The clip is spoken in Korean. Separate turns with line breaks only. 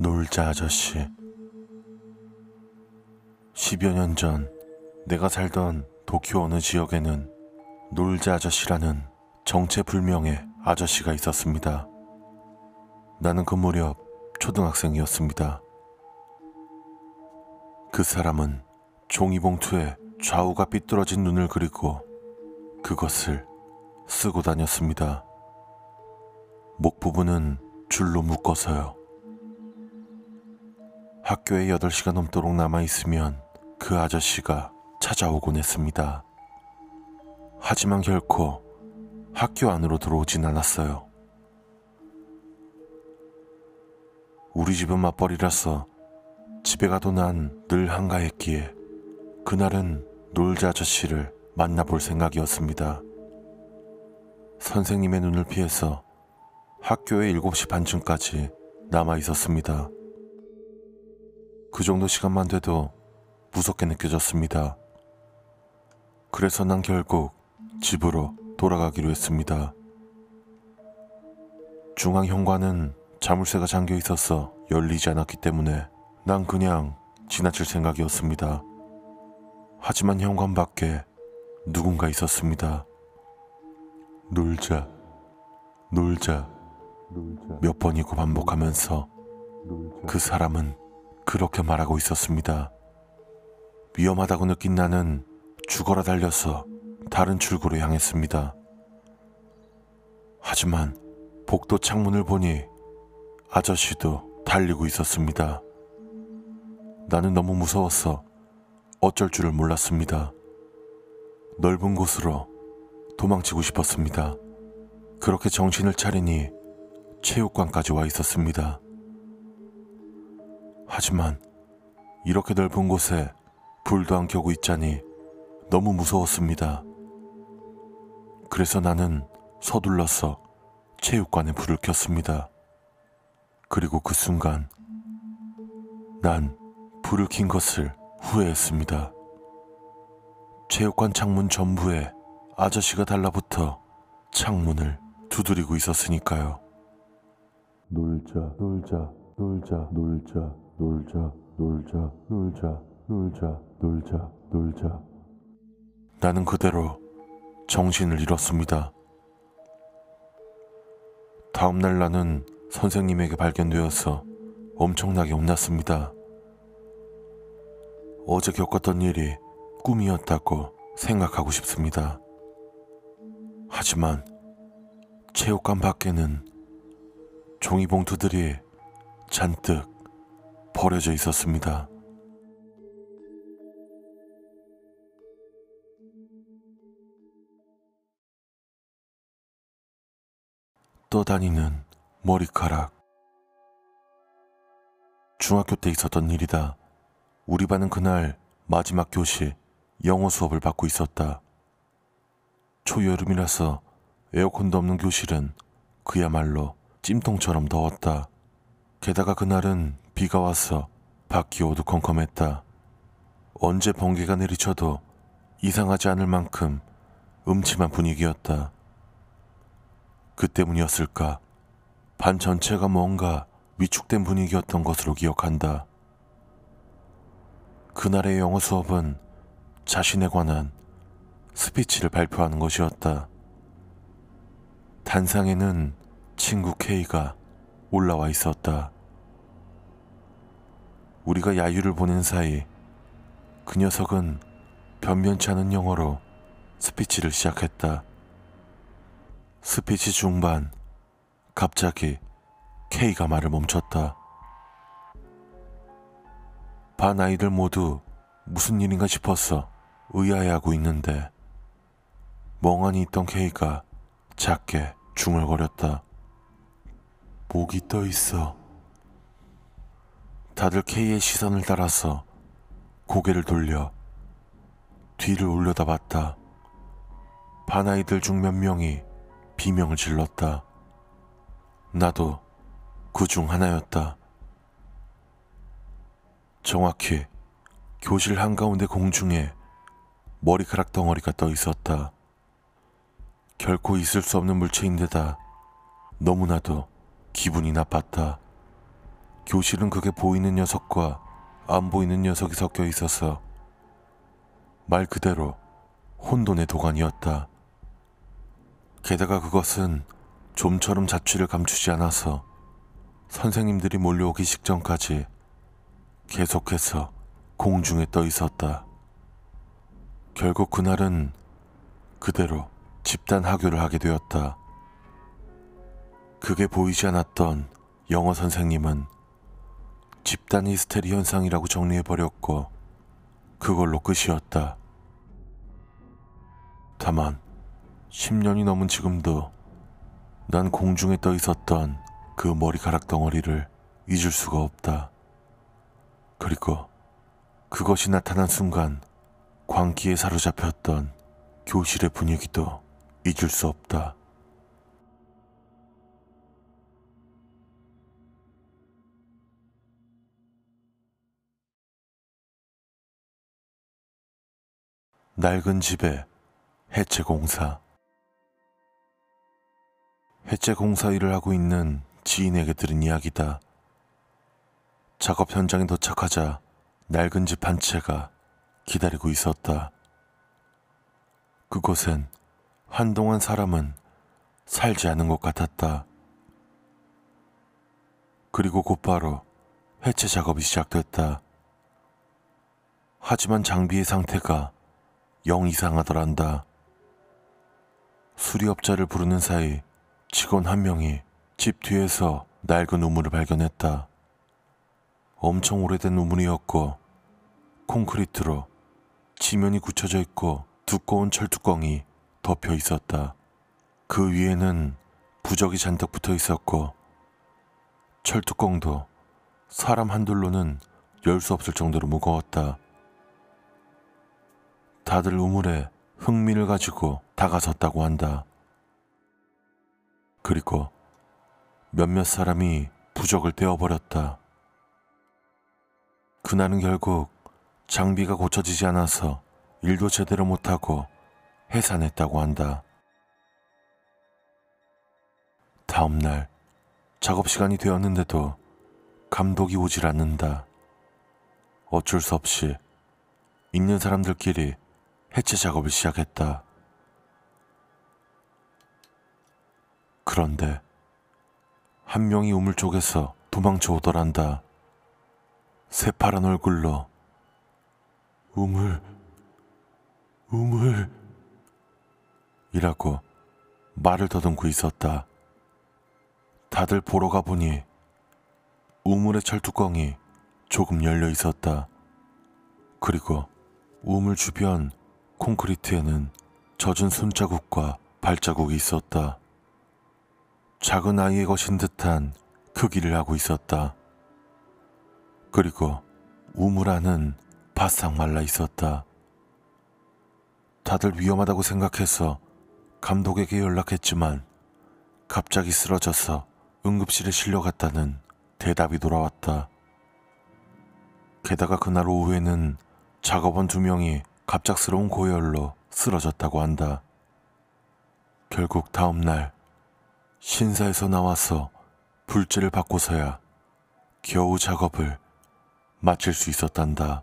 놀자 아저씨. 10여 년 전 내가 살던 도쿄 어느 지역에는 놀자 아저씨라는 정체불명의 아저씨가 있었습니다. 나는 그 무렵 초등학생이었습니다. 그 사람은 종이봉투에 좌우가 삐뚤어진 눈을 그리고 그것을 쓰고 다녔습니다. 목 부분은 줄로 묶어서요. 학교에 8시간 넘도록 남아있으면 그 아저씨가 찾아오곤 했습니다. 하지만 결코 학교 안으로 들어오진 않았어요. 우리 집은 맞벌이라서 집에 가도 난 늘 한가했기에 그날은 놀자 아저씨를 만나볼 생각이었습니다. 선생님의 눈을 피해서 학교에 7시 반쯤까지 남아 있었습니다. 그 정도 시간만 돼도 무섭게 느껴졌습니다. 그래서 난 결국 집으로 돌아가기로 했습니다. 중앙 현관은 자물쇠가 잠겨 있어서 열리지 않았기 때문에 난 그냥 지나칠 생각이었습니다. 하지만 현관 밖에 누군가 있었습니다. 놀자, 놀자, 몇 번이고 반복하면서 그 사람은 그렇게 말하고 있었습니다. 위험하다고 느낀 나는 죽어라 달려서 다른 출구로 향했습니다. 하지만 복도 창문을 보니 아저씨도 달리고 있었습니다. 나는 너무 무서웠어 어쩔 줄을 몰랐습니다. 넓은 곳으로 도망치고 싶었습니다. 그렇게 정신을 차리니 체육관까지 와 있었습니다. 하지만 이렇게 넓은 곳에 불도 안 켜고 있자니 너무 무서웠습니다. 그래서 나는 서둘러서 체육관에 불을 켰습니다. 그리고 그 순간 난 불을 킨 것을 후회했습니다. 체육관 창문 전부에 아저씨가 달라붙어 창문을 두드리고 있었으니까요. 놀자, 놀자, 놀자, 놀자, 놀자, 놀자, 놀자, 놀자, 놀자, 놀자. 나는 그대로 정신을 잃었습니다. 다음날 나는 선생님에게 발견되어서 엄청나게 혼났습니다. 어제 겪었던 일이 꿈이었다고 생각하고 싶습니다. 하지만 체육관 밖에는 종이봉투들이 잔뜩 버려져 있었습니다. 떠다니는 머리카락. 중학교 때 있었던 일이다. 우리 반은 그날 마지막 교시 영어 수업을 받고 있었다. 초여름이라서 에어컨도 없는 교실은 그야말로 찜통처럼 더웠다. 게다가 그날은 비가 와서 밖이 어두컴컴했다. 언제 번개가 내리쳐도 이상하지 않을 만큼 음침한 분위기였다. 그 때문이었을까? 반 전체가 뭔가 위축된 분위기였던 것으로 기억한다. 그날의 영어 수업은 자신에 관한 스피치를 발표하는 것이었다. 단상에는 친구 K가 올라와 있었다. 우리가 야유를 보낸 사이 그 녀석은 변변치 않은 영어로 스피치를 시작했다. 스피치 중반 갑자기 K가 말을 멈췄다. 반 아이들 모두 무슨 일인가 싶어서 의아해하고 있는데 멍하니 있던 K가 작게 중얼거렸다. 목이 떠 있어. 다들 K의 시선을 따라서 고개를 돌려 뒤를 올려다 봤다. 반 아이들 중 몇 명이 비명을 질렀다. 나도 그 중 하나였다. 정확히 교실 한가운데 공중에 머리카락 덩어리가 떠 있었다. 결코 있을 수 없는 물체인데다 너무나도 기분이 나빴다. 교실은 그게 보이는 녀석과 안 보이는 녀석이 섞여 있어서 말 그대로 혼돈의 도가니였다. 게다가 그것은 좀처럼 자취를 감추지 않아서 선생님들이 몰려오기 직전까지 계속해서 공중에 떠 있었다. 결국 그날은 그대로 집단 하교를 하게 되었다. 그게 보이지 않았던 영어 선생님은 집단 히스테리 현상이라고 정리해버렸고 그걸로 끝이었다. 다만 10년이 넘은 지금도 난 공중에 떠 있었던 그 머리카락 덩어리를 잊을 수가 없다. 그리고 그것이 나타난 순간 광기에 사로잡혔던 교실의 분위기도 잊을 수 없다. 낡은 집에 해체 공사. 해체 공사 일을 하고 있는 지인에게 들은 이야기다. 작업 현장에 도착하자 낡은 집 한 채가 기다리고 있었다. 그곳엔 한동안 사람은 살지 않은 것 같았다. 그리고 곧바로 해체 작업이 시작됐다. 하지만 장비의 상태가 영 이상하더란다. 수리업자를 부르는 사이 직원 한 명이 집 뒤에서 낡은 우물을 발견했다. 엄청 오래된 우물이었고 콘크리트로 지면이 굳혀져 있고 두꺼운 철뚜껑이 덮여 있었다. 그 위에는 부적이 잔뜩 붙어 있었고 철뚜껑도 사람 한둘로는 열 수 없을 정도로 무거웠다. 다들 우물에 흥미를 가지고 다가섰다고 한다. 그리고 몇몇 사람이 부적을 떼어버렸다. 그날은 결국 장비가 고쳐지지 않아서 일도 제대로 못하고 해산했다고 한다. 다음날 작업 시간이 되었는데도 감독이 오질 않는다. 어쩔 수 없이 있는 사람들끼리 해체 작업을 시작했다. 그런데 한 명이 우물 쪽에서 도망쳐 오더란다. 새파란 얼굴로 우물, 우물 이라고 말을 더듬고 있었다. 다들 보러 가보니 우물의 철뚜껑이 조금 열려 있었다. 그리고 우물 주변 콘크리트에는 젖은 손자국과 발자국이 있었다. 작은 아이의 것인 듯한 크기를 하고 있었다. 그리고 우물 안은 바싹 말라 있었다. 다들 위험하다고 생각해서 감독에게 연락했지만 갑자기 쓰러져서 응급실에 실려갔다는 대답이 돌아왔다. 게다가 그날 오후에는 작업원 두 명이 갑작스러운 고열로 쓰러졌다고 한다. 결국 다음날 신사에서 나와서 불제를 받고서야 겨우 작업을 마칠 수 있었단다.